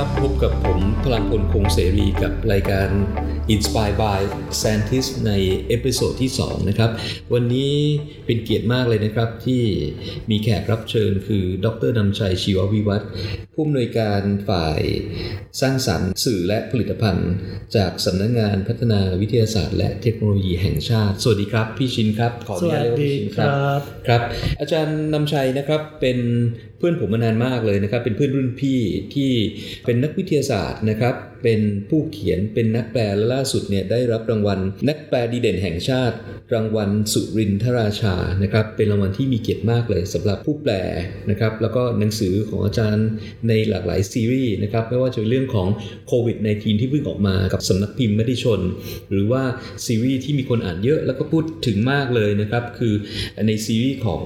ครับพบกับผมพลังพลคงเสรีกับรายการ Inspire by Scientist ใน episode ที่ 2 นะครับ วันนี้เป็นเกียรติมากเลยนะครับที่มีแขกรับเชิญคือ ดร.นำชัยชีววิวรรธน์ผู้อำนวยการฝ่ายสร้างสรรค์สื่อและผลิตภัณฑ์ จากสำนักงงานพัฒนาวิทยาศาสตร์ และเทคโนโลยีแห่งชาติ สวัสดีครับ พี่ชินครับ ขออนุญาตเรียกว่าพี่ชินครับครับ อาจารย์นำชัยนะครับเป็นเพื่อนผมมานานมากเลยนะครับ เป็นเพื่อนรุ่นพี่ที่เป็นนักวิทยาศาสตร์นะครับ เป็นผู้เขียนเป็นนักแปลและล่าสุดเนี่ยได้รับรางวัลนักแปลดีเด่นแห่งชาติ รางวัลสุรินทราชานะครับเป็นรางวัลที่มีเกียรติมากเลยสำหรับผู้แปลนะครับแล้วก็หนังสือของอาจารย์ในหลากหลายซีรีส์นะครับไม่ว่าจะเป็นเรื่องของโควิด -19 ที่เพิ่งออกมากับสำนักพิมพ์มติชน หรือว่าซีรีส์ที่มีคนอ่านเยอะแล้วก็พูดถึงมากเลยนะครับคือในซีรีส์ของ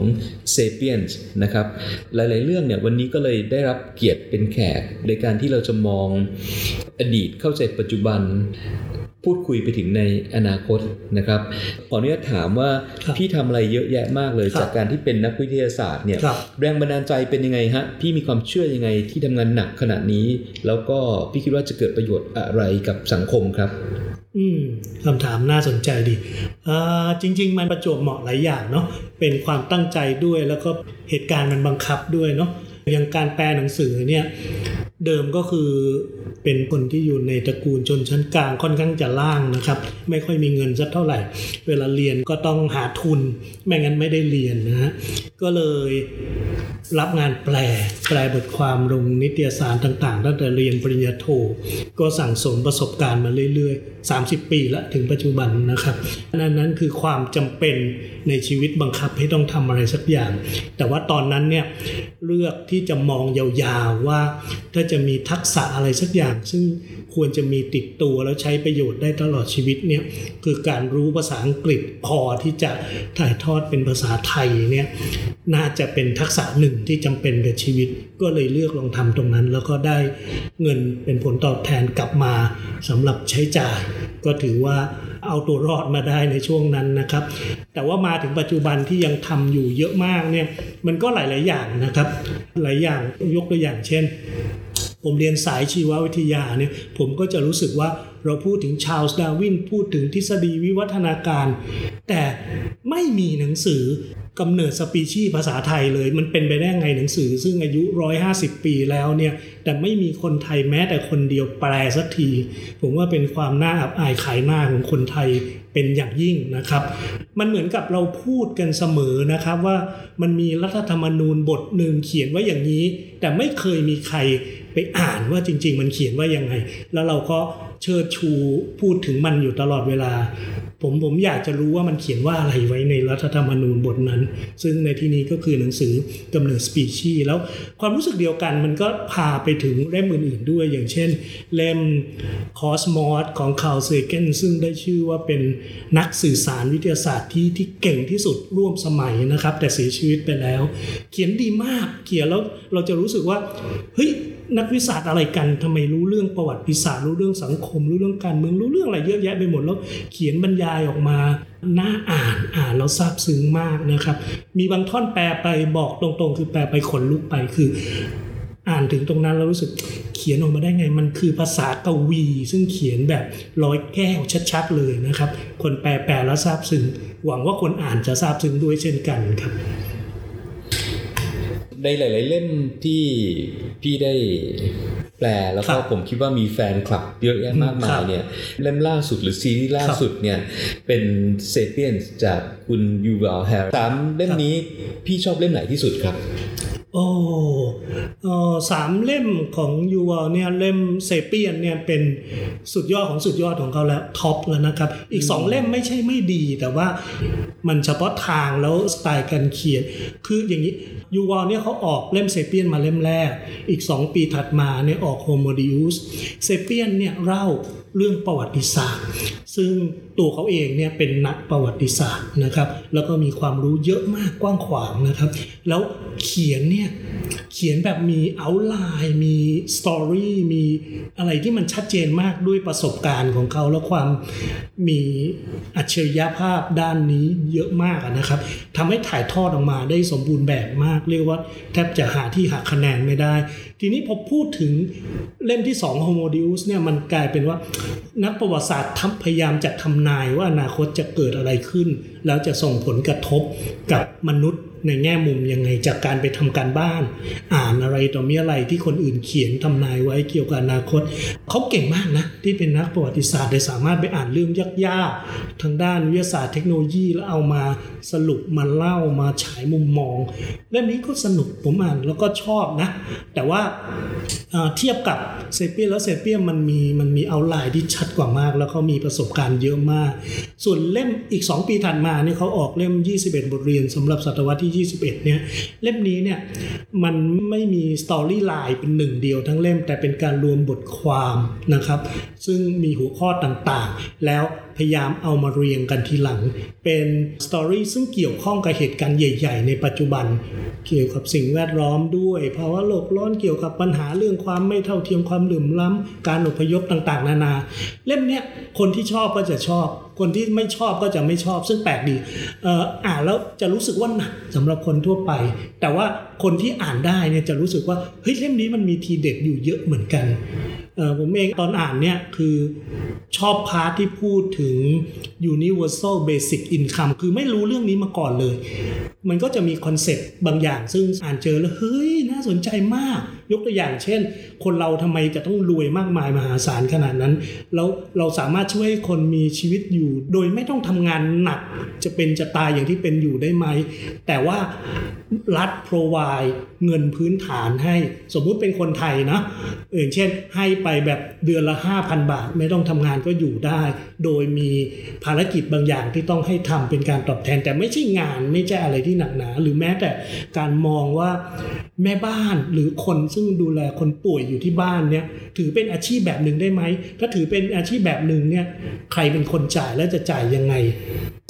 Sapiens นะครับหลาย ๆ เรื่องเนี่ยวันนี้ก็เลยได้รับเกียรติเป็นแขกในการที่เราจะมองอดีตเข้าใจปัจจุบัน พูดคุยไปถึงในอนาคตนะครับ ขออนุญาตถามว่าครับพี่ทำอะไรเยอะแยะมากเลยครับจากการที่เป็นนักวิทยาศาสตร์เนี่ยครับแรงบันดาลใจเป็นยังไงฮะพี่มีความเชื่อยังไงที่ทำงานหนักขนาดนี้ แล้วก็พี่คิดว่าจะเกิดประโยชน์อะไรกับสังคมครับ อืมคำถามน่าสนใจดีอ่าจริง ๆ มันประจวบเหมาะหลายอย่างเนาะเป็นความตั้งใจด้วยแล้วก็เหตุการณ์มันบังคับด้วยเนาะอย่างการแปลหนังสือเนี่ย เดิมก็คือเป็นคนที่อยู่ในตระกูลชนชั้นกลางค่อนข้างจะล่างนะครับ ไม่ค่อยมีเงินสักเท่าไหร่ เวลาเรียนก็ต้องหาทุน ไม่งั้นไม่ได้เรียนนะฮะก็เลยรับงานแปล แปลบทความลงนิตยสารต่างๆ ตั้งแต่เรียนปริญญาโท ก็สั่งสมประสบการณ์มาเรื่อยๆ 30 ปีละถึงปัจจุบันนะครับนั่นนั้นคือความจำเป็นในชีวิตบังคับให้ต้องทำอะไรสักอย่าง แต่ว่าตอนนั้นเนี่ยเลือกที่จะมองยาวๆว่าถ้าจะมีทักษะอะไรสักอย่าง ซึ่งควรจะมีติดตัวแล้วใช้ประโยชน์ได้ตลอดชีวิตเนี่ยคือการรู้ภาษาอังกฤษพอที่จะถ่ายทอดเป็นภาษาไทยเนี่ยน่าจะเป็นทักษะหนึ่งที่จำเป็นกับชีวิต ก็เลยเลือกลองทำตรงนั้น แล้วก็ได้เงินเป็นผลตอบแทนกลับมาสำหรับใช้จ่าย ก็ถือว่าเอาตัวรอดมาได้ในช่วงนั้นนะครับ แต่ว่ามาถึงปัจจุบันที่ยังทำอยู่เยอะมากเนี่ยมันก็หลาย ๆ อย่างนะครับ หลายอย่างยกตัวอย่างเช่น ผมเรียนสายชีววิทยาเนี่ยผมก็จะรู้สึกว่าเราพูดถึงชาลส์ดาวินพูดถึงทฤษฎีวิวัฒนาการ แต่ไม่มีหนังสือกำเนิดสปีชีภาษาไทยเลย มันเป็นไปได้ไงหนังสือ ซึ่งอายุ 150 ปีแล้วเนี่ยแต่ไม่มีคนไทยแม้แต่คนเดียวแปลสักที ผมว่าเป็นความน่าอับอายขายหน้าของคนไทยเป็นอย่างยิ่งนะครับ มันเหมือนกับเราพูดกันเสมอนะครับว่ามันมีรัฐธรรมนูญบทหนึ่งเขียนไว้อย่างนี้ แต่ไม่เคยมีใคร ไปอ่านว่าจริง ๆ มันเขียนว่ายังไง แล้วเราก็เชิดชูพูดถึงมันอยู่ตลอดเวลา ผมผมอยากจะรู้ว่ามันเขียนว่าอะไรไว้ในรัฐธรรมนูญบทนั้น ซึ่งในที่นี้ก็คือหนังสือกำเนิดสปีชีส์แล้วความรู้สึกเดียวกันมันก็พาไปถึงเล่มอื่นๆด้วย อย่างเช่น เล่มคอสมอสของคาร์ลเซแกนซึ่งได้ชื่อว่าเป็นนักสื่อสารวิทยาศาสตร์ที่ที่เก่งที่สุดร่วมสมัยนะครับ แต่เสียชีวิตไปแล้ว เขียนดีมากเขียนแล้วเราจะรู้สึกว่าเฮ้ย นักวิทยาศาสตร์อะไรกันทำไมรู้เรื่องประวัติศาสตร์รู้เรื่องสังคม รู้เรื่องการเมืองรู้เรื่องอะไรเยอะแยะไปหมดแล้วเขียนบรรยายออกมาน่าอ่านอ่านแล้วซาบซึ้งมากนะครับ มีบางท่อนแปลไปบอกตรงๆ คือแปลไปขนลุกไปคือ อ่านถึงตรงนั้นแล้วรู้สึกเขียนออกมาได้ไง มันคือภาษากวี ซึ่งเขียนแบบร้อยแก้วชัดๆเลยนะครับ คนแปลแปลแล้วซาบซึ้งหวังว่าคนอ่านจะซาบซึ้งด้วยเช่นกันครับ ในหลาย ๆ เล่มที่พี่ได้แปลแล้วก็ครับผมคิดว่ามีแฟนคลับเยอะแยะมากมายครับเนี่ยเล่มล่าสุดหรือซีรีส์ล่าสุดเนี่ยเป็นเซเปียนจากคุณยูว l ลแฮร์สามเล่มนี้พี่ชอบเล่มไหนที่สุดครับ โอ้เอ่อสามเล่มของยูว l เนี่ยเล่มเซเปียนเนี่ยเป็นสุดยอดของสุดยอดของเขาแล้ว top แล้วนะครับ อีกสองเล่มไม่ใช่ไม่ดีแต่ว่ามันเฉพาะทางแล้วสไตล์การเขียน คืออย่างนี้ยูว l เนี่ยเขาออกเล่มเซเปียนมาเล่มแรก อีก 2 ปีถัดมาเนี่ยออกโฮโมดิอุสเซเปียนเนี่ยเล่า เรื่องประวัติศาสตร์ ซึ่งตัวเขาเองเนี่ยเป็นนักประวัติศาสตร์นะครับ แล้วก็มีความรู้เยอะมากกว้างขวางนะครับ แล้วเขียนเนี่ยเขียนแบบมีเอาไลน์มีสตอรี่มีอะไรที่มันชัดเจนมากด้วยประสบการณ์ของเขา และความมีอัจฉริยภาพด้านนี้เยอะมากนะครับทำให้ถ่ายทอดออกมาได้สมบูรณ์แบบมาก เรียกว่าแทบจะหาที่หักคะแนนไม่ได้ ทีนี้พอพูดถึงเล่มที่ 2 Homo Deus เนี่ยมันกลายเป็นว่านักประวัติศาสตร์พยายามจะทำนายว่าอนาคตจะเกิดอะไรขึ้น แล้วจะส่งผลกระทบกับมนุษย์ ในแง่มุมยังไงจากการไปทำการบ้าน อ่านอะไรต่อมีอะไรที่คนอื่นเขียนทำนายไว้เกี่ยวกับอนาคต เขาเก่งมากนะ ที่เป็นนักประวัติศาสตร์เลยสามารถไปอ่านเรื่องยากๆทางด้านวิทยาศาสตร์เทคโนโลยีแล้วเอามาสรุปมาเล่ามาฉายมุมมองเล่มนี้ก็สนุกผมอ่านแล้วก็ชอบนะ แต่ว่าเทียบกับเซเปียแล้วเซเปียมันมีมันมีเอาไลน์ที่ชัดกว่ามาก แล้วเขามีประสบการณ์เยอะมาก ส่วนเล่มอีก 2 ปีถัดมาเนี่ยเขาออกเล่ม 21 บทเรียนสำหรับศตวรรษที่21เนี่ยเล่มนี้เนี่ยมันไม่มี storyline เป็นหนึ่งเดียวทั้งเล่มแต่เป็นการรวมบทความนะครับ ซึ่งมีหัวข้อต่างๆ แล้วพยายามเอามาเรียงกันทีหลัง เป็น story ซึ่งเกี่ยวข้องกับเหตุการณ์ใหญ่ ๆ ในปัจจุบัน เกี่ยวกับสิ่งแวดล้อมด้วยภาวะโลกร้อนเกี่ยวกับปัญหาเรื่องความไม่เท่าเทียมความเหลื่อมล้ำการอพยพต่างๆ นานา เล่มเนี้ยคนที่ชอบก็จะชอบ คนที่ไม่ชอบก็จะไม่ชอบ ซึ่งแปลกดีอ่านแล้วจะรู้สึกว่าหนักสำหรับคนทั่วไป แต่ว่าคนที่อ่านได้เนี่ยจะรู้สึกว่าเฮ้ยเล่มนี้มันมีทีเด็ดอยู่เยอะเหมือนกันผมเองตอนอ่านเนี่ยคือชอบ part ที่พูดถึง universal basic income คือไม่รู้เรื่องนี้มาก่อนเลย มันก็จะมี concept บางอย่างซึ่งอ่านเจอแล้ว เฮ้ย น่าสนใจมาก ยกตัวอย่างเช่น คนเราทำไมจะต้องรวยมากมายมหาศาลขนาดนั้น แล้วเราสามารถช่วยคนมีชีวิตอยู่ โดยไม่ต้องทำงานหนักจะเป็นจะตายอย่างที่เป็นอยู่ได้ไหม แต่ว่ารัฐ provide เงินพื้นฐานให้สมมุติเป็นคนไทยนะอย่างเช่น ให้ไปแบบเดือนละ 5,000 บาท ไม่ต้องทำงานก็อยู่ได้ โดยมีภารกิจบางอย่างที่ต้องให้ทำเป็นการตอบแทน แต่ไม่ใช่งานไม่ใช่อะไรที่หนักหนา หรือแม้แต่การมองว่าแม่บ้านหรือคนซึ่งึ่งดูแลคนป่วยอยู่ที่บ้านเนี่ยถือเป็นอาชีพแบบหนึ่งได้ไหม ถ้าถือเป็นอาชีพแบบหนึ่งเนี่ยใครเป็นคนจ่ายและจะจ่ายยังไง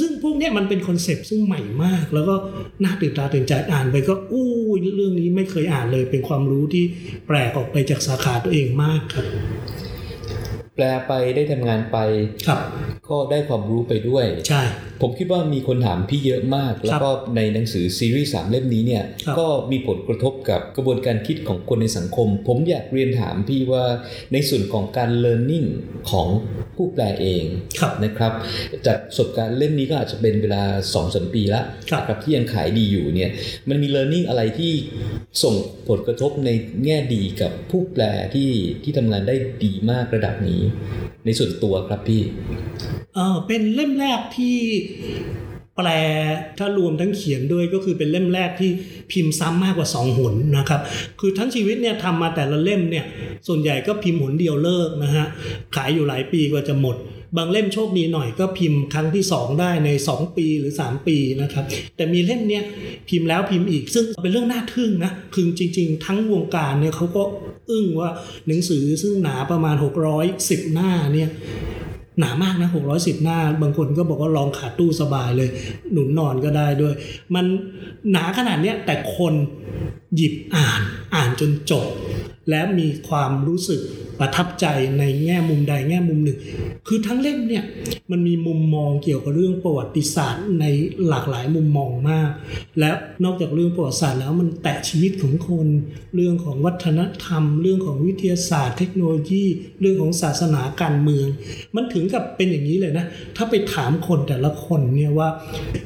ซึ่งพวกนี้มันเป็นคอนเซปต์ซึ่งใหม่มาก แล้วก็น่าตื่นตาตื่นใจอ่านไปก็อู้เรื่องนี้ไม่เคยอ่านเลยเป็นความรู้ที่แปลกออกไปจากสาขาตัวเองมากครับ แปลไปได้ทำงานไปครับ ก็ได้ความรู้ไปด้วย ใช่ ผมคิดว่ามีคนถามพี่เยอะมาก แล้วก็ในหนังสือซีรีส์สามเล่มนี้เนี่ยก็มีผลกระทบกับกระบวนการคิดของคนในสังคม ผมอยากเรียนถามพี่ว่าในส่วนของการ learning ของผู้แปลเองนะครับจากประสบการณ์เล่มนี้ก็อาจจะเป็นเวลา2อสปีแล้วครับที่ยังขายดีอยู่เนี่ยมันมี learning อะไรที่ส่งผลกระทบในแง่ดีกับผู้แปลที่ที่ทำงานได้ดีมากระดับนี้ในส่วนตัวครับพี่เออเป็นเล่มแรกที่แปลถ้ารวมทั้งเขียนด้วยก็คือเป็นเล่มแรกที่พิมพ์ซ้ำมากกว่า 2 หนนะครับ คือทั้งชีวิตเนี่ยทำมาแต่ละเล่มเนี่ยส่วนใหญ่ก็พิมพ์หนเดียวเลิกนะฮะขายอยู่หลายปีกว่าจะหมด บางเล่มโชคดีหน่อยก็พิมพ์ครั้งที่ 2 ได้ใน 2 ปีหรือ 3 ปีนะครับ แต่มีเล่มเนี้ยพิมพ์แล้วพิมพ์อีก ซึ่งเป็นเรื่องน่าทึ่งนะ คือจริง ๆ ทั้งวงการเนี่ยเขาก็อึ้งว่าหนังสือซึ่งหนาประมาณ 610 หน้าเนี่ยหนามากนะ 610 หน้า บางคนก็บอกว่าลองขาตู้สบายเลย หนุนนอนก็ได้ด้วย มันหนาขนาดเนี้ยแต่คนหยิบอ่านอ่านจนจบและมีความรู้สึกประทับใจในแง่มุมใดแง่มุมหนึ่ง คือทั้งเล่มเนี่ยมันมีมุมมองเกี่ยวกับเรื่องประวัติศาสตร์ในหลากหลายมุมมองมาก และนอกจากเรื่องประวัติศาสตร์แล้วมันแตะชีวิตของคน เรื่องของวัฒนธรรม เรื่องของวิทยาศาสตร์ เทคโนโลยี เรื่องของศาสนาการเมือง มันถึงกับเป็นอย่างนี้เลยนะ ถ้าไปถามคนแต่ละคนเนี่ยว่า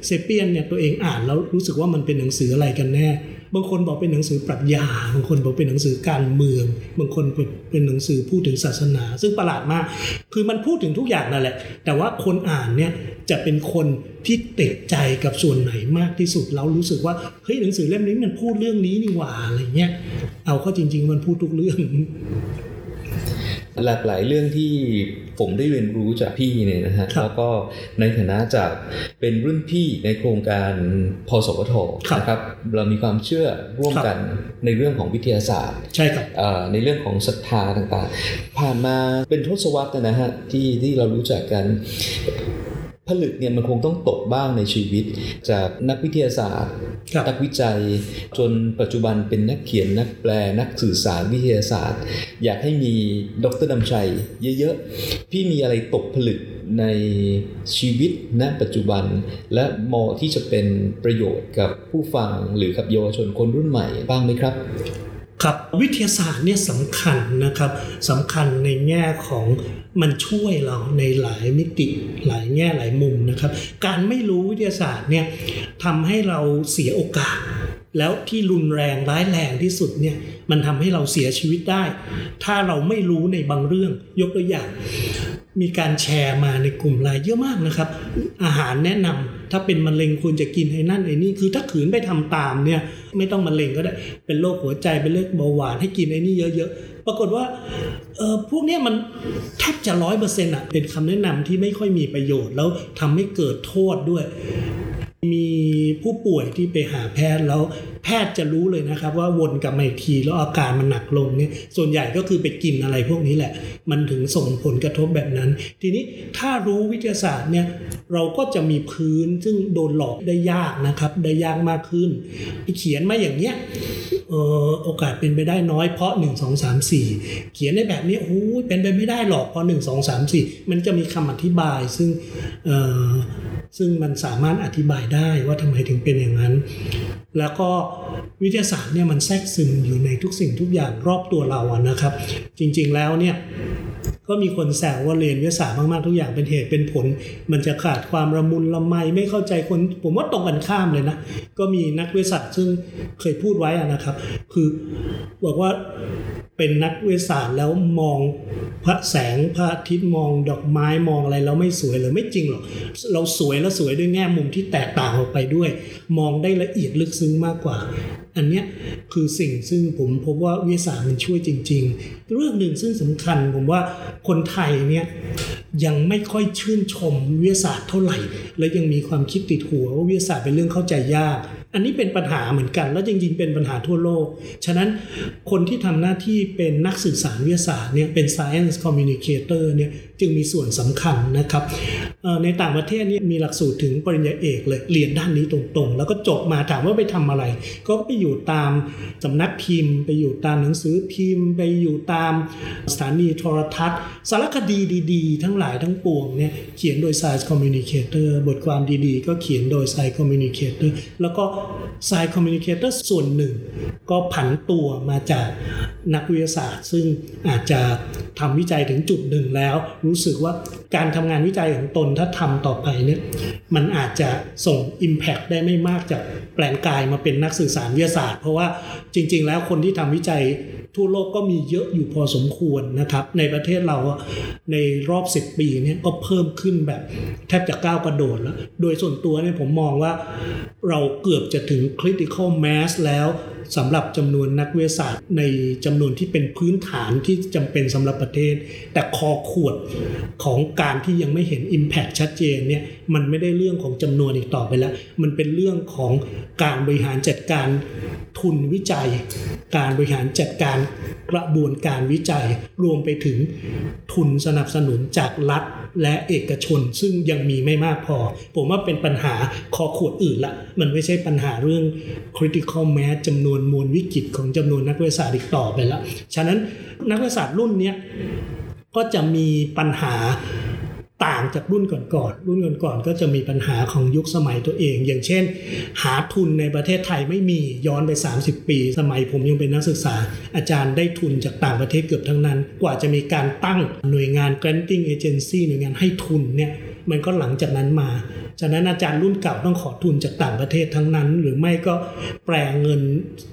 เซเปียนเนี่ยตัวเองอ่านแล้วรู้สึกว่ามันเป็นหนังสืออะไรกันแน่ บางคนบอกเป็นหนังสือปรัชญา บางคนบอกเป็นหนังสือการเมือง บางคนเป็นหนังสือพูดถึงศาสนา ซึ่งประหลาดมาก คือมันพูดถึงทุกอย่างนั่นแหละ แต่ว่าคนอ่านเนี่ยจะเป็นคนที่ติดใจกับส่วนไหนมากที่สุดเรารู้สึกว่าเฮ้ยหนังสือเล่มนี้มันพูดเรื่องนี้นี่หว่าอะไรเงี้ย เอาเข้าจริง ๆ มันพูดทุกเรื่อง หลากหลายเรื่องที่ผมได้เรียนรู้จากพี่เนี่ยนะฮะครับแล้วก็ในฐานะจากเป็นรุ่นพี่ในโครงการพสวทครับนะครับ เรามีความเชื่อร่วมครับกันในเรื่องของวิทยาศาสตร์ใช่ครับเอ่อในเรื่องของศรัทธาต่างๆ ผ่านมาเป็นทศวรรษนะฮะที่ที่เรารู้จักกัน ผลึกเนี่ยมันคงต้องตกบ้างในชีวิต จากนักวิทยาศาสตร์ครับนักวิจัย จนปัจจุบันเป็นนักเขียนนักแปลนักสื่อสารวิทยาศาสตร์ อยากให้มีดรดำชัยเยอะๆ พี่มีอะไรตกผลึกในชีวิตณปัจจุบัน และมอที่จะเป็นประโยชน์กับผู้ฟังหรือกับเยาวชนคนรุ่นใหม่บ้างไหมครับ ครับวิทยาศาสตร์เนี่ยสำคัญนะครับสำคัญในแง่ของมันช่วยเราในหลายมิติหลายแง่หลายมุมนะครับ การไม่รู้วิทยาศาสตร์เนี่ยทำให้เราเสียโอกาส แล้วที่รุนแรงร้ายแรงที่สุดเนี่ยมันทำให้เราเสียชีวิตได้ ถ้าเราไม่รู้ในบางเรื่องยกตัวอย่าง มีการแชร์มาในกลุ่มไลน์เยอะมากนะครับ อาหารแนะนำ ถ้าเป็นมะเร็งควรจะกินไอ้นั่นไอ้นี่คือถ้าขืนไปทำตามเนี่ยไม่ต้องมะเร็งก็ได้ เป็นโรคหัวใจเป็นโรคเบาหวานให้กินไอ้นี่เยอะๆ ปรากฏว่าเออพวกเนี้ยมันแทบจะร้อยเปอร์เซ็นต์อะเป็นคำแนะนำที่ไม่ค่อยมีประโยชน์แล้วทำให้เกิดโทษด้วย มีผู้ป่วยที่ไปหาแพทย์แล้วแพทย์จะรู้เลยนะครับ ว่าวนกลับมาอีกทีแล้วอาการมันหนักลงเนี่ยส่วนใหญ่ก็คือไปกินอะไรพวกนี้แหละ มันถึงส่งผลกระทบแบบนั้น ทีนี้ถ้ารู้วิทยาศาสตร์เนี่ยเราก็จะมีพื้นซึ่งโดนหลอกได้ยากนะครับ ได้ยากมากขึ้นเขียนมาอย่างเนี้ยออโอกาสเป็นไปได้น้อยเพราะ 1 2 3 4 เขียนได้แบบนี้โอ้ยเป็นไปไม่ได้หรอกเพราะ 1 2 3 4 มันจะมีคำอธิบายซึ่งซึ่งมันสามารถอธิบายได้ได้ว่าทำไมถึงเป็นอย่างนั้น แล้วก็วิทยาศาสตร์เนี่ยมันแทรกซึมอยู่ในทุกสิ่งทุกอย่างรอบตัวเราอะนะครับ จริงๆแล้วเนี่ยก็มีคนแซวว่าเรียนวิทยาศาสตร์มากๆทุกอย่างเป็นเหตุเป็นผล มันจะขาดความระมุนละไมไม่เข้าใจคน ผมว่าตรงกันข้ามเลยนะ ก็มีนักวิทยาศาสตร์ซึ่งเคยพูดไว้นะครับ คือบอกว่า เป็นนักวิทยาศาสตร์แล้วมองพระแสงพระอาทิตย์มองดอกไม้มองอะไรแล้วไม่สวยเลยไม่จริงหรอกเราสวยแล้วสวยด้วยแง่มุมที่แตกต่างออกไปด้วย มองได้ละเอียดลึกซึ้งมากกว่า อันเนี้ยคือสิ่งซึ่งผมพบว่าวิทยาศาสตร์มันช่วยจริง ๆ เรื่องหนึ่งซึ่งสำคัญผมว่าคนไทยเนี่ยยังไม่ค่อยชื่นชมวิทยาศาสตร์เท่าไหร่ และยังมีความคิดติดหัวว่าวิทยาศาสตร์เป็นเรื่องเข้าใจยาก อันนี้เป็นปัญหาเหมือนกัน แล้วจริง ๆ เป็นปัญหาทั่วโลก ฉะนั้นคนที่ทำหน้าที่เป็นนักสื่อสารวิทยาศาสตร์เนี่ยเป็น science communicator เนี่ย จึงมีส่วนสำคัญนะครับในต่างประเทศนี่มีหลักสูตรถึงปริญญาเอกเลยเรียนด้านนี้ตรงๆ แล้วก็จบมาถามว่าไปทำอะไร ก็ไปอยู่ตามสำนักพิมพ์ ไปอยู่ตามหนังสือพิมพ์ ไปอยู่ตามสถานีโทรทัศน์ สารคดีดีๆ ทั้งหลายทั้งปวงเนี่ยเขียนโดย science communicator บทความดีๆ ก็เขียนโดย science communicator แล้วก็ science communicator ส่วนหนึ่ง ก็ผันตัวมาจากนักวิทยาศาสตร์ ซึ่งอาจจะ ทำวิจัยถึงจุดหนึ่งแล้ว รู้สึกว่าการทำงานวิจัยของตนถ้าทำต่อไปเนี่ยมันอาจจะส่ง Impact ได้ไม่มากจากแปลงกายมาเป็นนักสื่อสารวิทยาศาสตร์ เพราะว่าจริง ๆ แล้วคนที่ทำวิจัย ทั่วโลกก็มีเยอะอยู่พอสมควรนะครับ ในประเทศเราในรอบ 10 ปีเนี่ยก็เพิ่มขึ้นแบบแทบจะก้าวกระโดดแล้ว โดยส่วนตัวเนี่ยผมมองว่าเราเกือบจะถึง critical mass แล้วสำหรับจำนวนนักวิทยาศาสตร์ ในจำนวนที่เป็นพื้นฐานที่จำเป็นสำหรับประเทศ แต่คอขวดของการที่ยังไม่เห็น Impact ชัดเจนเนี่ยมันไม่ได้เรื่องของจำนวนอีกต่อไปแล้ว มันเป็นเรื่องของการบริหารจัดการทุนวิจัย การบริหารจัดการกระบวนการวิจัยรวมไปถึงทุนสนับสนุนจากรัฐและเอกชน ซึ่งยังมีไม่มากพอ ผมว่าเป็นปัญหาคอขวดอื่นละ มันไม่ใช่ปัญหาเรื่อง critical mass จำนวนมวลวิกฤตของจำนวนนักวิทยาศาสตร์อีกต่อไปละ ฉะนั้นนักวิทยาศาสตร์รุ่นเนี้ยก็จะมีปัญหา ต่างจากรุ่นก่อนๆ รุ่นก่อนๆ ก็จะมีปัญหาของยุคสมัยตัวเอง อย่างเช่น หาทุนในประเทศไทยไม่มีย้อนไป 30 ปี สมัยผมยังเป็นนักศึกษา อาจารย์ได้ทุนจากต่างประเทศเกือบทั้งนั้น กว่าจะมีการตั้งหน่วยงาน granting agency หน่วยงานให้ทุนเนี่ย มันก็หลังจากนั้นมา ฉะนั้นอาจารย์รุ่นเก่าต้องขอทุนจากต่างประเทศทั้งนั้น หรือไม่ก็แปลงเงิน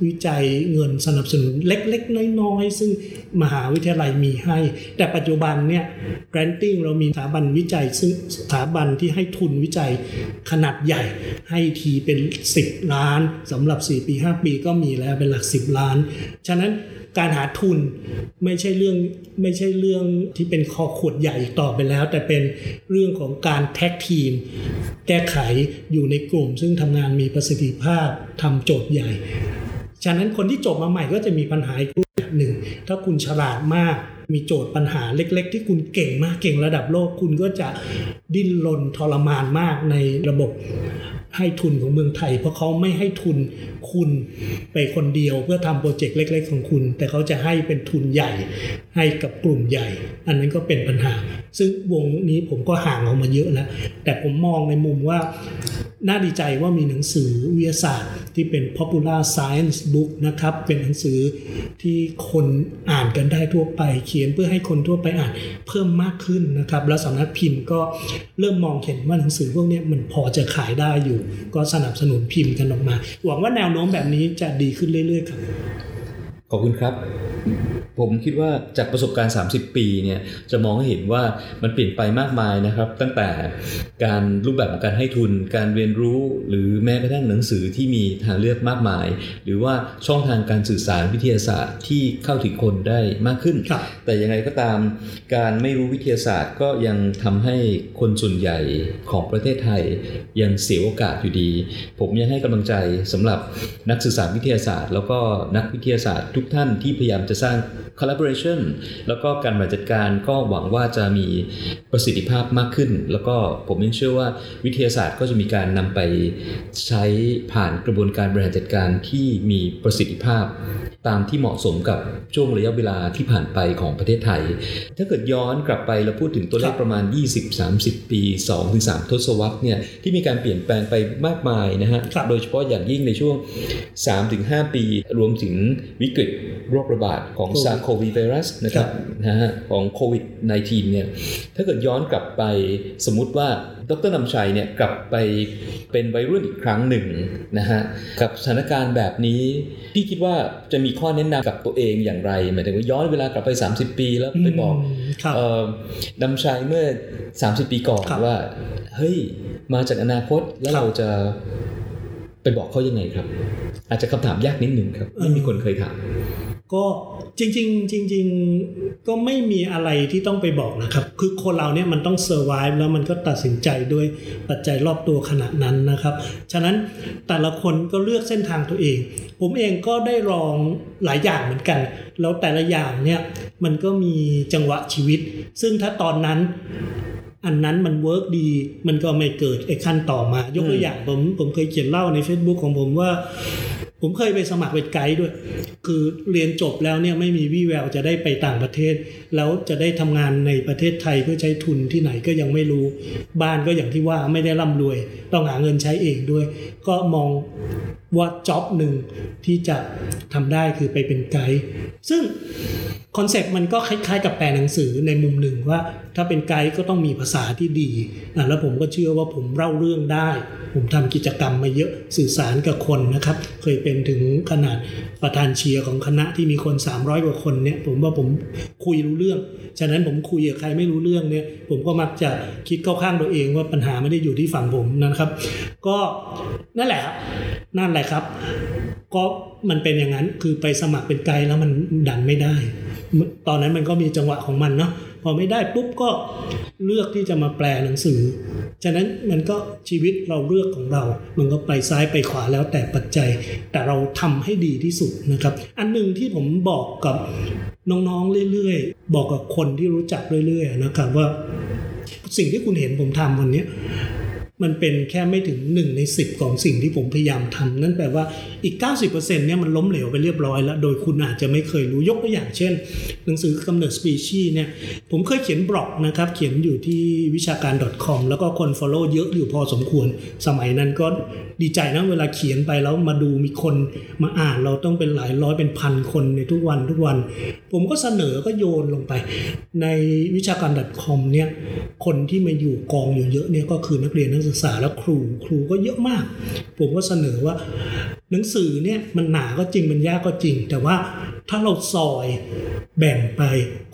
วิจัยเงินสนับสนุนเล็ก ๆ น้อยๆซึ่งมหาวิทยาลัยมีให้ แต่ปัจจุบันเนี่ย granting เรามีสถาบันวิจัย ซึ่งสถาบันที่ให้ทุนวิจัยขนาดใหญ่ ให้ทีเป็น 10 ล้านสำหรับ 4 ปี 5 ปีก็มีแล้วเป็นหลัก 10 ล้าน ฉะนั้นการหาทุนไม่ใช่เรื่องไม่ใช่เรื่องที่เป็นคอขวดใหญ่ต่อไปแล้ว แต่เป็นเรื่องของการแท็กทีมแก้ไขอยู่ในกลุ่ม ซึ่งทำงานมีประสิทธิภาพทำโจทย์ใหญ่ ฉะนั้นคนที่จบมาใหม่ก็จะมีปัญหาอีกรูปแบบหนึ่ง ถ้าคุณฉลาดมากมีโจทย์ปัญหาเล็ก ๆ ที่คุณเก่งมากเก่งระดับโลก คุณก็จะดิ้นรนทรมานมากในระบบ ให้ทุนของเมืองไทย เพราะเขาไม่ให้ทุนคุณไปคนเดียวเพื่อทำโปรเจกต์เล็ก ๆ ของคุณ แต่เขาจะให้เป็นทุนใหญ่ ให้กับกลุ่มใหญ่ อันนั้นก็เป็นปัญหา ซึ่งวงนี้ผมก็ห่างออกมาเยอะแล้วแต่ผมมองในมุมว่า น่าดีใจว่ามีหนังสือวิทยาศาสตร์ที่เป็น popular science book นะครับ เป็นหนังสือที่คนอ่านกันได้ทั่วไป เขียนเพื่อให้คนทั่วไปอ่านเพิ่มมากขึ้นนะครับ แล้วสำนักพิมพ์ก็เริ่มมองเห็นว่าหนังสือพวกนี้มันพอจะขายได้อยู่ ก็สนับสนุนพิมพ์กันออกมา หวังว่าแนวโน้มแบบนี้จะดีขึ้นเรื่อยๆครับ ขอบคุณครับ ผมคิดว่าจากประสบการณ์ 30 ปีเนี่ยจะมองให้เห็นว่ามันเปลี่ยนไปมากมายนะครับ ตั้งแต่การรูปแบบของการให้ทุน การเรียนรู้ หรือแม้กระทั่งหนังสือที่มีทางเลือกมากมาย หรือว่าช่องทางการสื่อสารวิทยาศาสตร์ที่เข้าถึงคนได้มากขึ้นครับแต่ยังไงก็ตามการไม่รู้วิทยาศาสตร์ก็ยังทำให้คนส่วนใหญ่ของประเทศไทย ยังเสียโอกาสอยู่ดี ผมยังให้กำลังใจสำหรับนักสื่อสารวิทยาศาสตร์ แล้วก็นักวิทยาศาสตร์ทุกท่านที่พยายามจะสร้าง collaboration แล้วก็การบริหารจัดการก็หวังว่าจะมีประสิทธิภาพมากขึ้น แล้วก็ผมยังเชื่อว่าวิทยาศาสตร์ก็จะมีการนำไปใช้ผ่านกระบวนการบริหารจัดการที่มีประสิทธิภาพ ตามที่เหมาะสมกับช่วงระยะเวลาที่ผ่านไปของประเทศไทย ถ้าเกิดย้อนกลับไปแล้วพูดถึงตัวเลขประมาณ 20-30 ปี 2-3 ทศวรรษเนี่ยที่มีการเปลี่ยนแปลงไปมากมายนะฮะครับโดยเฉพาะอย่างยิ่งในช่วง 3-5 ปี รวมถึงวิกฤตโรคระบาดของซาโควีไวรัสนะครับนะฮะของโควิด -19 เนี่ยถ้าเกิดย้อนกลับไปสมมุติว่าดรนำชัยเนี่ยกลับไปเป็นวัยรุ่นอีกครั้งหนึ่งนะฮะกับสถานการณ์แบบนี้พี่คิดว่าจะมีข้อแนะนำกับตัวเองอย่างไรหมายถึงว่าย้อนเวลากลับไป 30 ปีแล้วไปบอกครับเอ่อนำชัยเมื่อ 30 ปีก่อนครับว่าเฮ้ยมาจากอนาคตแล้วครับเราจะ ไปบอกเขายังไงครับ อาจจะคำถามยากนิดนึงครับ ไม่มีคนเคยถาม ก็จริง ๆ จริง ๆ ก็ไม่มีอะไรที่ต้องไปบอกนะครับ คือคนเราเนี่ยมันต้องเซอร์ไ e แล้วมันก็ตัดสินใจด้วยปัจจัยรอบตัวขณะนั้นนะครับ ฉะนั้นแต่ละคนก็เลือกเส้นทางตัวเอง ผมเองก็ได้ลองหลายอย่างเหมือนกัน แล้วแต่ละอย่างเนี่ยมันก็มีจังหวะชีวิต ซึ่งถ้าตอนนั้น อันนั้นมัน work ดี มันก็ไม่เกิดไอ้ขั้นต่อมา ยกตัวอย่างผมผมเคยเขียนเล่าใน Facebook ของผมว่า ผมเคยไปสมัครเป็นไกด์ด้วย คือเรียนจบแล้วเนี่ยไม่มีวี่แววจะได้ไปต่างประเทศ แล้วจะได้ทำงานในประเทศไทยเพื่อใช้ทุนที่ไหนก็ยังไม่รู้ บ้านก็อย่างที่ว่าไม่ได้ร่ำรวย ต้องหาเงินใช้เองด้วย ก็มอง ว่า job หนึ่งที่จะทำได้คือไปเป็นไกด์ซึ่ง concept มันก็คล้ายๆ กับแปลหนังสือในมุมหนึ่งว่า ถ้าเป็นไกด์ก็ต้องมีภาษาที่ดีอะแล้วผมก็เชื่อว่าผมเล่าเรื่องได้ ผมทำกิจกรรมมาเยอะสื่อสารกับคนนะครับ เคยเป็นถึงขนาด ประธานเชียร์ของคณะที่มีคน 300 กว่าคนเนี่ยผมว่าผมคุยรู้เรื่อง ฉะนั้นผมคุยกับใครไม่รู้เรื่องเนี่ยผมก็มักจะคิดเข้าข้างตัวเองว่าปัญหาไม่ได้อยู่ที่ฝั่งผมนะครับ ก็นั่นแหละนั่นแหละครับ ก็มันเป็นอย่างนั้นคือไปสมัครเป็นไกด์แล้วมันดันไม่ได้ ตอนนั้นมันก็มีจังหวะของมันเนาะ พอไม่ได้ปุ๊บก็เลือกที่จะมาแปลหนังสือ ฉะนั้นมันก็ชีวิตเราเลือกของเรา มันก็ไปซ้ายไปขวาแล้วแต่ปัจจัย แต่เราทำให้ดีที่สุดนะครับ อันหนึ่งที่ผมบอกกับน้องๆเรื่อยๆ บอกกับคนที่รู้จักเรื่อยๆนะครับว่าสิ่งที่คุณเห็นผมทำวันนี้ มันเป็นแค่ไม่ถึง 1 ใน 10 ของสิ่งที่ผมพยายามทำนั่นแปลว่าอีก 90%เนี่ยมันล้มเหลวไปเรียบร้อยแล้ว โดยคุณอาจจะไม่เคยรู้ยกตัวอย่างเช่น หนังสือกำเนิดสปีชีเนี่ยผมเคยเขียนบล็อกนะครับ เขียนอยู่ที่วิชาการ .com แล้วก็คน follow เยอะอยู่พอสมควร สมัยนั้นก็ดีใจนะเวลาเขียนไปแล้วมาดูมีคนมาอ่านเราต้องเป็นหลายร้อยเป็นพันคนในทุกวันทุกวัน ผมก็เสนอก็โยนลงไป ในวิชาการ .com เนี่ยคนที่มาอยู่กองอยู่เยอะเนี่ยก็คือนักเรียนนักศึกษาแล้วครูครูก็เยอะมาก ผมก็เสนอว่า หนังสือเนี่ยมันหนาก็จริงมันยากก็จริง แต่ว่าถ้าเราซอยแบ่งไป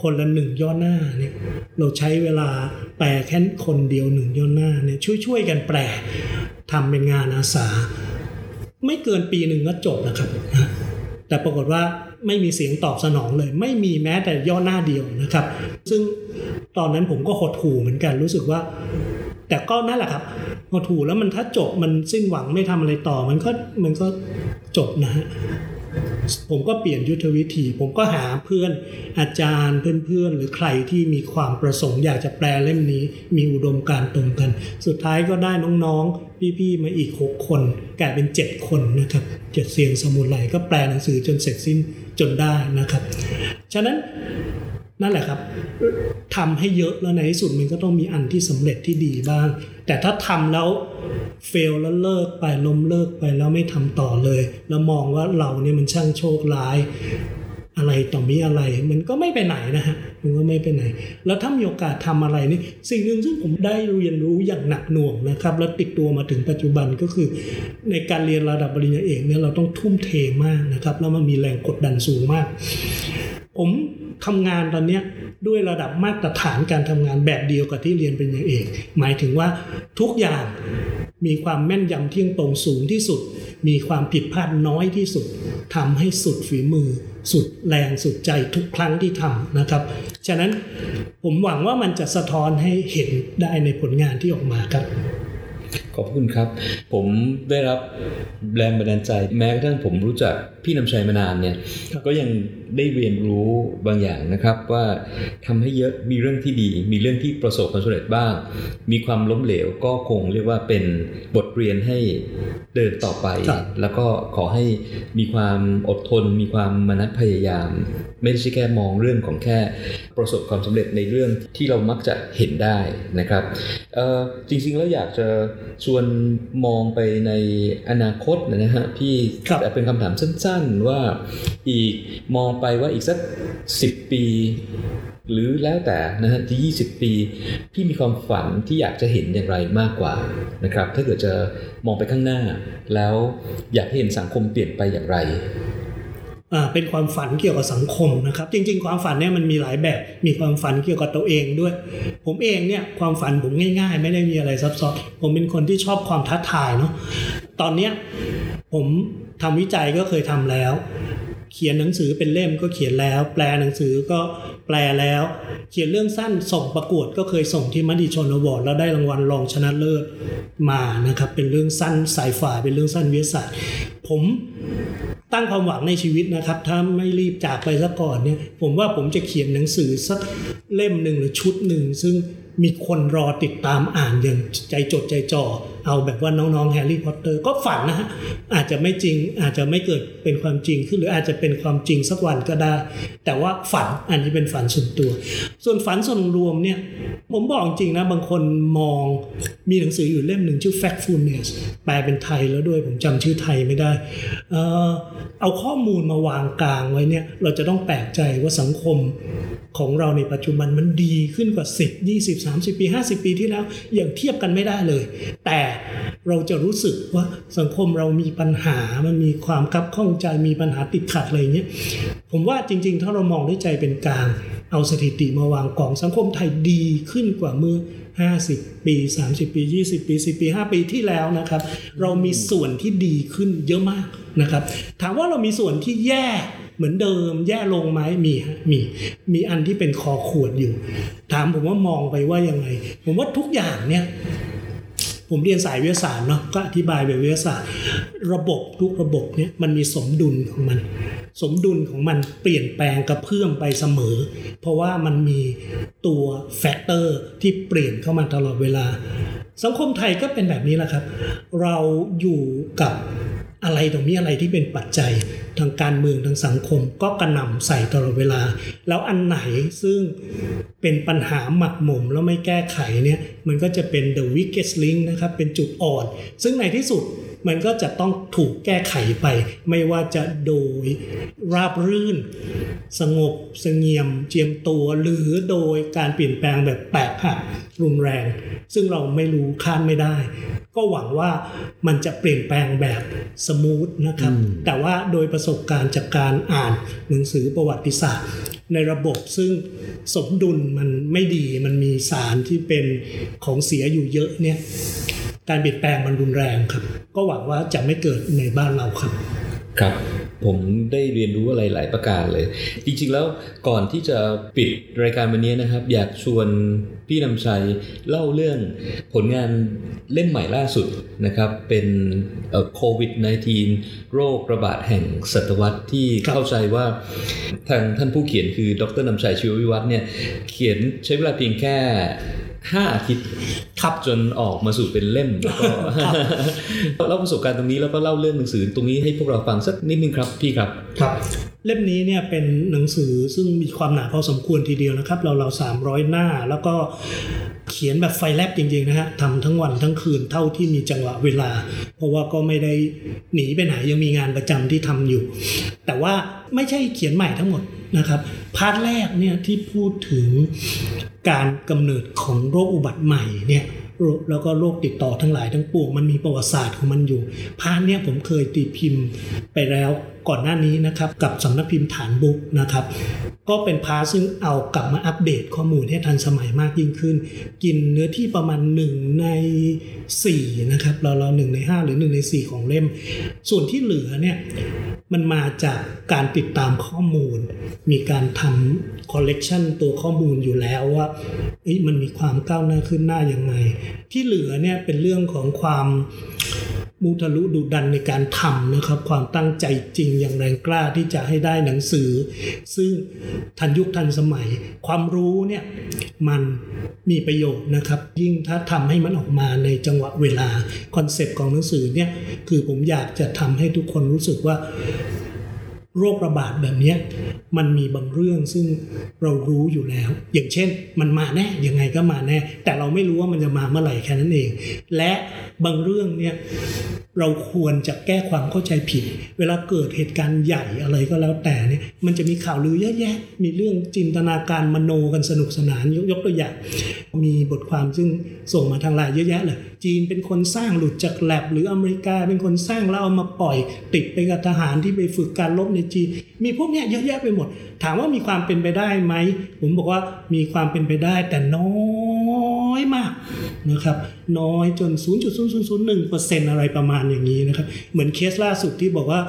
คนละหนึ่งย่อหน้าเนี่ยเราใช้เวลาแปลแค่คนเดียวหนึ่งย่อหน้าเนี่ยช่วยๆกันแปลทำเป็นงานอาสา ไม่เกินปีหนึ่งก็จบนะครับนะแต่ปรากฏว่าไม่มีเสียงตอบสนองเลย ไม่มีแม้แต่ย่อหน้าเดียวนะครับ ซึ่งตอนนั้นผมก็หดหู่เหมือนกันรู้สึกว่า แต่ก็นั่นแหละครับหดหู่แล้วมันถ้าจบมันสิ้นหวังไม่ทำอะไรต่อ มันก็มันก็จบนะฮะผมก็เปลี่ยนยุทธวิธี ผมก็หาเพื่อนอาจารย์เพื่อนๆ หรือใครที่มีความประสงค์อยากจะแปลเล่มนี้ มีอุดมการณ์ตรงกัน สุดท้ายก็ได้น้องๆ พี่ๆ มาอีก 6 คน กลายเป็น 7 คนนะครับเจ็ดเสียงสมุนไพรก็แปลหนังสือจนเสร็จสิ้นจนได้นะครับ ฉะนั้น นั่นแหละครับทำให้เยอะแล้วในที่สุดมันก็ต้องมีอันที่สำเร็จที่ดีบ้าง แต่ถ้าทำแล้วเฟลแล้วเลิกไปล้มเลิกไปแล้วไม่ทำต่อเลย แล้วมองว่าเราเนี่ยมันช่างโชคร้าย อะไรต่อมีอะไร มันก็ไม่ไปไหนนะฮะมันก็ไม่ไปไหน แล้วถ้ามีโอกาสทำอะไรนี่สิ่งหนึ่งซึ่งผมได้เรียนรู้อย่างหนักหน่วงนะครับ แล้วติดตัวมาถึงปัจจุบันก็คือ ในการเรียนระดับปริญญาเอกเนี่ยเราต้องทุ่มเทมากนะครับ แล้วมันมีแรงกดดันสูงมาก ผม ทำงานตอนนี้ด้วยระดับมาตรฐานการทำงานแบบเดียวกับที่เรียนเป็นอย่างเอก หมายถึงว่าทุกอย่างมีความแม่นยำเที่ยงตรงสูงที่สุด มีความผิดพลาดน้อยที่สุดทำให้สุดฝีมือ สุดแรงสุดใจทุกครั้งที่ทำนะครับ ฉะนั้นผมหวังว่ามันจะสะท้อนให้เห็นได้ในผลงานที่ออกมาครับขอบคุณครับ ผมได้รับแรงบันดาลใจ แม้กระทั่งผมรู้จักพี่นำชัยมานานเนี่ยครับก็ยังได้เรียนรู้บางอย่างนะครับว่าทำให้เยอะมีเรื่องที่ดี มีเรื่องที่ประสบความสำเร็จบ้าง มีความล้มเหลวก็คงเรียกว่าเป็นบทเรียนให้เดินต่อไปครับแล้วก็ขอให้มีความอดทน มีความมนัสพยายาม ไม่ใช่แค่มองเรื่องของแค่ประสบความสำเร็จในเรื่องที่เรามักจะเห็นได้นะครับเอ่อจริงๆแล้วอยากจะชวนมองไปในอนาคตนะฮะพี่ครับแต่เป็นคำถามสั้นๆ ว่าอีกมองไปว่าอีกสัก 10 ปี หรือแล้วแต่นะฮะที่20 ปี พี่มีความฝันที่อยากจะเห็นอย่างไรมากกว่านะครับ ถ้าเกิดจะมองไปข้างหน้า แล้วอยากเห็นสังคมเปลี่ยนไปอย่างไรอ่าเป็นความฝันเกี่ยวกับสังคมนะครับ จริง ๆ ความฝันเนี่ยมันมีหลายแบบ มีความฝันเกี่ยวกับตัวเองด้วย ผมเองเนี่ยความฝันผมง่าย ๆ ไม่ได้มีอะไรซับซ้อนผมเป็นคนที่ชอบความท้าทายเนาะตอนเนี้ย ผมทำวิจัยก็เคยทำแล้ว เขียนหนังสือเป็นเล่มก็เขียนแล้ว แปลหนังสือก็แปลแล้ว เขียนเรื่องสั้นส่งประกวดก็เคยส่งที่มติชนอวอร์ดแล้วได้รางวัลรองชนะเลิศมานะครับ เป็นเรื่องสั้นสายฝ่ายเป็นเรื่องสั้นวิทยาศาสตร์ ผมตั้งความหวังในชีวิตนะครับ ถ้าไม่รีบจากไปซะก่อนเนี่ย ผมว่าผมจะเขียนหนังสือสักเล่มหนึ่งหรือชุดหนึ่งซึ่งมีคนรอติดตามอ่านอย่างใจจดใจจ่อเอาแบบว่าน้องๆแฮร์รี่พอตเตอร์ก็ฝันนะฮะอาจจะไม่จริงอาจจะไม่เกิดเป็นความจริงขึ้นหรืออาจจะเป็นความจริงสักวันก็ได้ แต่ว่าฝันอันนี้เป็นฝันส่วนตัว ส่วนฝันส่วนรวมเนี่ยผมบอกจริงนะบางคนมองมีหนังสืออยู่เล่มหนึ่งชื่อ Factfulness แปลเป็นไทยแล้วด้วยผมจำชื่อไทยไม่ได้เออเอาข้อมูลมาวางกลางไว้เนี่ยเราจะต้องแปลกใจว่าสังคมของเราในปัจจุบันมันดีขึ้นกว่า 10 20 30 ปี 50 ปีที่แล้วอย่างเทียบกันไม่ได้เลย แต่เราจะรู้สึกว่าสังคมเรามีปัญหา มันมีความคับข้องใจมีปัญหาติดขัดอะไรเงี้ยผมว่าจริง ๆ ถ้าเรามองด้วยใจเป็นกลางเอาสถิติมาวางกองสังคมไทยดีขึ้นกว่าเมื่อ 50 ปี 30 ปี 20 ปี 10 ปี 5 ปีที่แล้วนะครับ เรามีส่วนที่ดีขึ้นเยอะมากนะครับ ถามว่าเรามีส่วนที่แย่เหมือนเดิมแย่ลงไหมมีฮะมีมีอันที่เป็นคอขวดอยู่ ถามผมว่ามองไปว่ายังไง ผมว่าทุกอย่างเนี่ย ผมเรียนสายวิทยาศาสตร์เนาะก็อธิบายแบบวิทยาศาสตร์ ระบบทุกระบบเนี่ยมันมีสมดุลของมัน สมดุลของมันเปลี่ยนแปลงกระเพื่อมไปเสมอ เพราะว่ามันมีตัว factor ที่เปลี่ยนเข้ามาตลอดเวลา สังคมไทยก็เป็นแบบนี้แหละครับ เราอยู่กับ อะไรตรงนี้อะไรที่เป็นปัจจัยทางการเมืองทางสังคม ก็กระหน่ำใส่ตลอดเวลา แล้วอันไหนซึ่งเป็นปัญหาหมักหมมแล้วไม่แก้ไขเนี่ยมันก็จะเป็น the weakest link นะครับเป็นจุดอ่อน ซึ่งในที่สุด มันก็จะต้องถูกแก้ไขไป ไม่ว่าจะโดยราบรื่น สงบเสงี่ยมเจียมตัว หรือโดยการเปลี่ยนแปลงแบบแปรผักรุนแรง ซึ่งเราไม่รู้คาดไม่ได้ ก็หวังว่ามันจะเปลี่ยนแปลงแบบสมูทนะครับ แต่ว่าโดยประสบการณ์จากการอ่านหนังสือประวัติศาสตร์ ในระบบซึ่งสมดุลมันไม่ดีมันมีสารที่เป็นของเสียอยู่เยอะเนี่ยการเปลี่ยนแปลงมันรุนแรงครับ ก็หวังว่าจะไม่เกิดในบ้านเราครับ ครับผมได้เรียนรู้อะไรหลายประการเลย จริงๆแล้วก่อนที่จะปิดรายการวันนี้นะครับ อยากชวนพี่นำชัยเล่าเรื่องผลงานเล่มใหม่ล่าสุดนะครับ เป็นโควิด -19 โรคระบาดแห่งศตวรรษที่เข้าใจว่าทางท่านผู้เขียนคือดรนำชัยชีววิวัฒน์เนี่ยเขียนใช้เวลาเพียงแค่ ห้าอาทิตย์ครับจนออกมาสู่เป็นเล่มแล้วก็เล่าประสบการณ์ตรงนี้แล้วก็เล่าเรื่องหนังสือตรงนี้ให้พวกเราฟังสักนิดนึงครับพี่ครับครับ เล่มนี้เนี่ยเป็นหนังสือซึ่งมีความหนาพอสมควรทีเดียวนะครับเราเราสามร้อยหน้าแล้วก็เขียนแบบไฟแลบจริงๆนะฮะทำทั้งวันทั้งคืนเท่าที่มีจังหวะเวลา เพราะว่าก็ไม่ได้หนีไปไหนยังมีงานประจำที่ทำอยู่ แต่ว่าไม่ใช่เขียนใหม่ทั้งหมด นะครับ part แรกเนี่ยที่พูดถึงการกำเนิดของโรคอุบัติใหม่เนี่ยแล้วก็โรคติดต่อทั้งหลายทั้งปวงมันมีประวัติศาสตร์ของมันอยู่ part เนี่ยผมเคยตีพิมพ์ไปแล้วก่อนหน้านี้นะครับกับสำนักพิมพ์ฐานบุ๊กนะครับก็เป็น part ซึ่งเอากลับมาอัปเดตข้อมูลให้ทันสมัยมากยิ่งขึ้น กินเนื้อที่ประมาณ 1 ใน 4 นะครับเราเราหนึ่งใน 5 หรือ 1 ใน 4 ของเล่ม ส่วนที่เหลือเนี่ย มันมาจากการติดตามข้อมูล มีการทำคอลเลกชันตัวข้อมูลอยู่แล้วว่ามันมีความก้าวหน้าขึ้นหน้ายังไง ที่เหลือเนี่ยเป็นเรื่องของความมุทะลุดุดันในการทำนะครับ ความตั้งใจจริงอย่างแรงกล้าที่จะให้ได้หนังสือ ซึ่งทันยุคทันสมัย ความรู้เนี่ยมันมีประโยชน์นะครับ ยิ่งถ้าทำให้มันออกมาในจังหวะเวลา คอนเซปต์ของหนังสือเนี่ยคือผมอยากจะทำให้ทุกคนรู้สึกว่า โรคระบาดแบบนี้มันมีบางเรื่องซึ่งเรารู้อยู่แล้ว อย่างเช่น มันมาแน่ยังไงก็มาแน่ แต่เราไม่รู้ว่ามันจะมาเมื่อไหร่แค่นั้นเอง และบางเรื่องเนี่ยเราควรจะแก้ความเข้าใจผิด เวลาเกิดเหตุการณ์ใหญ่อะไรก็แล้วแต่เนี่ยมันจะมีข่าวลือเยอะแยะ มีเรื่องจินตนาการมโนกันสนุกสนานยกยกตัวอย่าง มีบทความซึ่งส่งมาทางไลน์เยอะแยะเลย จีนเป็นคนสร้างหลุดจากแลบหรืออเมริกาเป็นคนสร้างแล้วเอามาปล่อยติดไปกับทหารที่ไปฝึกการลบในจีนมีพวกเนี้ยเยอะแยะไปหมด ถามว่ามีความเป็นไปได้ไหม ผมบอกว่ามีความเป็นไปได้แต่น้อย อยมากนะครับน้อยจน 0.0001%อะไรประมาณอย่างนี้นะครับเหมือนเคสล่าสุดที่บอกว่า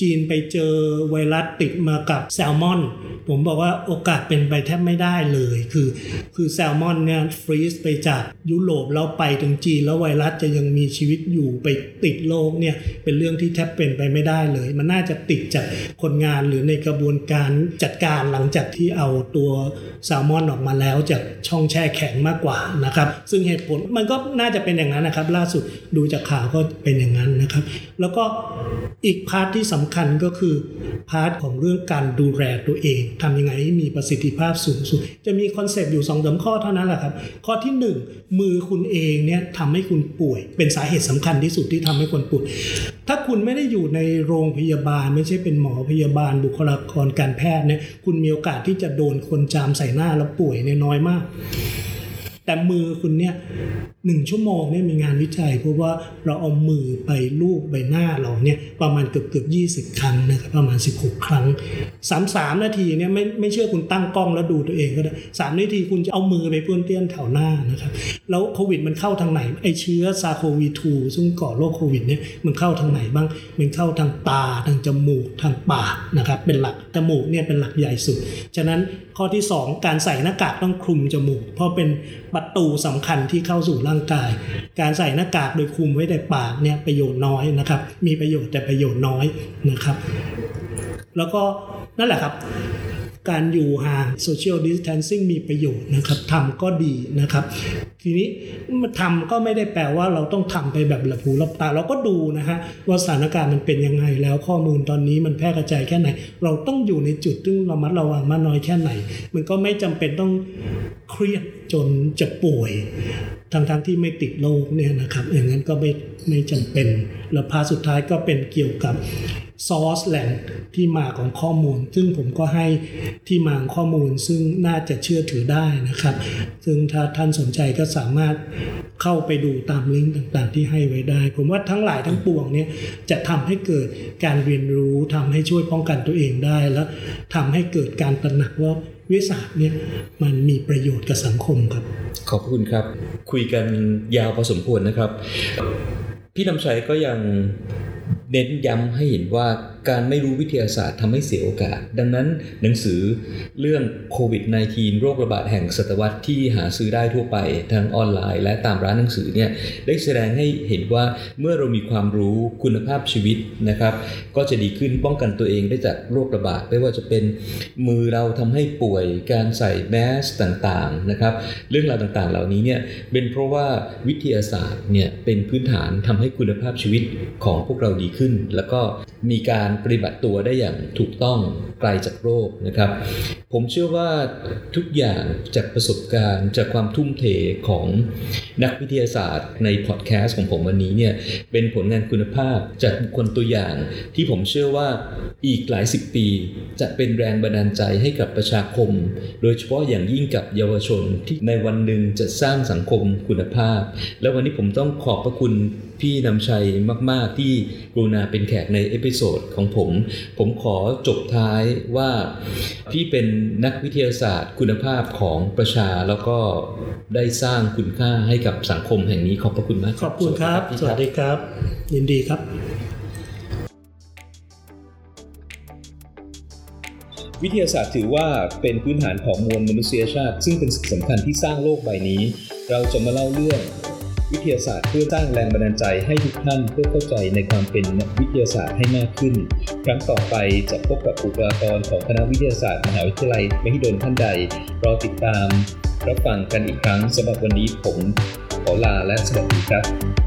จีนไปเจอไวรัสติดมากับแซลมอน ผมบอกว่าโอกาสเป็นไปแทบไม่ได้เลย คือคือแซลมอนเนี่ยฟรีซไปจากยุโรปแล้วไปถึงจีนแล้วไวรัสจะยังมีชีวิตอยู่ไปติดโลกเนี่ยเป็นเรื่องที่แทบเป็นไปไม่ได้เลย มันน่าจะติดจากคนงานหรือในกระบวนการจัดการหลังจากที่เอาตัวแซลมอนออกมาแล้วจากช่องแช่แข็งมากกว่านะครับ ซึ่งเหตุผลมันก็น่าจะเป็นอย่างนั้นนะครับ ล่าสุดดูจากข่าวก็เป็นอย่างนั้นนะครับ แล้วก็อีก part ที่สำคัญก็คือ part ของเรื่องการดูแลตัวเองทำยังไงให้มีประสิทธิภาพสูงสุด จะมี concept อยู่สองสามข้อเท่านั้นแหละครับ ข้อที่ 1 มือคุณเองเนี่ยทำให้คุณป่วย เป็นสาเหตุสำคัญที่สุดที่ทำให้คนป่วย ถ้าคุณไม่ได้อยู่ในโรงพยาบาล ไม่ใช่เป็นหมอพยาบาลบุคลากรการแพทย์เนี่ยคุณมีโอกาสที่จะโดนคนจามใส่หน้าแล้วป่วยเนี่ยน้อยมาก แต่มือคุณเนี่ยหนึ่งชั่วโมงเนี่ยมีงานวิจัยพราะว่าเราเอามือไปลูบใบหน้าเราเนี่ยประมาณเกือบเกือบยีครั้งนะครับประมาณ 16 ครั้งสามสามนาทีเนี่ยไม่ไม่เชื่อคุณตั้งกล้องแล้วดูตัวเองก็ได้สามนาทีคุณจะเอามือไปเปื้อนเตี้ยนแถวหน้านะครับแล้วโควิดมันเข้าทางไหนไอเชื้อซาโควี2ซึ่งก่อโรคโควิดเนี่ยมันเข้าทางไหนบ้างมันเข้าทางตาทางจมูกทางปากนะครับเป็นหลักจมูกเนี่ยเป็นหลักใหญ่สุด ฉะนั้น ข้อที่ 2 การใส่หน้ากากต้องคลุมจมูก เพราะเป็นประตูสำคัญที่เข้าสู่ร่างกาย การใส่หน้ากากโดยคลุมไว้แต่ปากเนี่ยประโยชน์น้อยนะครับ มีประโยชน์แต่ประโยชน์น้อยนะครับ แล้วก็นั่นแหละครับ การอยู่ห่าง social distancing มีประโยชน์นะครับทำก็ดีนะครับ ทีนี้มาทำก็ไม่ได้แปลว่าเราต้องทำไปแบบหลับหูหลับตาเราก็ดูนะฮะว่าสถานการณ์มันเป็นยังไงแล้วข้อมูลตอนนี้มันแพร่กระจายแค่ไหน เราต้องอยู่ในจุดซึ่งรามัดระวังมากน้อยแค่ไหน มันก็ไม่จำเป็นต้องเครียด จนจะป่วยทั้งๆทที่ไม่ติดโรคเนี่ยนะครับอย่างนั้นก็ไม่ไม่จำเป็น แล้วพาสุดท้ายก็เป็นเกี่ยวกับซอสแหล่งที่มาของข้อมูล ซึ่งผมก็ให้ที่มาของข้อมูลซึ่งน่าจะเชื่อถือได้นะครับ ซึ่งถ้าท่านสนใจก็สามารถเข้าไปดูตามลิงก์ต่างๆ ที่ให้ไว้ได้ ผมว่าทั้งหลายทั้งปวงเนี่ยจะทำให้เกิดการเรียนรู้ทำให้ช่วยป้องกันตัวเองได้ แล้วทำให้เกิดการตระหนักว่า วิทยาศาสตร์เนี่ยมันมีประโยชน์กับสังคมครับ ขอบคุณครับ คุยกันยาวพอสมควรนะครับ พี่นำชัยก็ยัง เน้นย้ำให้เห็นว่าการไม่รู้วิทยาศาสตร์ทำให้เสียโอกาส ดังนั้นหนังสือเรื่องโควิด -19 โรคระบาดแห่งศตวรรษที่หาซื้อได้ทั่วไปทางออนไลน์ และตามร้านหนังสือเนี่ยได้แสดงให้เห็นว่าเมื่อเรามีความรู้คุณภาพชีวิตนะครับ ก็จะดีขึ้นป้องกันตัวเองได้จากโรคระบาดไม่ว่าจะเป็นมือเราทำให้ป่วยการใส่แมสต่างๆนะครับ เรื่องราวต่างๆ เหล่านี้เนี่ยเป็นเพราะว่าวิทยาศาสตร์เนี่ยเป็นพื้นฐานทำให้คุณภาพชีวิตของพวกเราดีขึ้น แล้วก็มีการปฏิบัติตัวได้อย่างถูกต้องไกลจากโรคนะครับ ผมเชื่อว่าทุกอย่างจากประสบการณ์จากความทุ่มเทของนักวิทยาศาสตร์ในพอดแคสต์ของผมวันนี้เนี่ยเป็นผลงานคุณภาพจากบุคคลตัวอย่าง ที่ผมเชื่อว่าอีกหลายสิบปี จะเป็นแรงบันดาลใจให้กับประชาคม โดยเฉพาะอย่างยิ่งกับเยาวชนที่ในวันหนึ่งจะสร้างสังคมคุณภาพ แล้ววันนี้ผมต้องขอบพระคุณ พี่นำชัยมาก ๆ ที่กรุณาเป็นแขกใน episode ของผม ผมขอจบท้ายว่าพี่เป็นนักวิทยาศาสตร์ คุณภาพของประชาแล้วก็ได้สร้างคุณค่าให้กับสังคมแห่งนี้ขอบพระคุณมาก ขอบคุณครับ สวัสดีครับ ยินดีครับ วิทยาศาสตร์ถือว่าเป็นพื้นฐานของมวลมนุษยชาติ ซึ่งเป็นสิ่งสำคัญที่สร้างโลกใบนี้ เราจะมาเล่าเรื่อง วิทยาศาสตร์เพื่อสร้างแรงบันดาลใจให้ทุกท่านเพื่อเข้าใจในความเป็นนักวิทยาศาสตร์ให้มากขึ้น ครั้งต่อไปจะพบกับบุคลากรของคณะวิทยาศาสตร์มหาวิทยาลัยมหิดลท่านใดรอติดตามรับฟังกันอีกครั้งสำหรับวันนี้ผมขอลาและสวัสดีครับ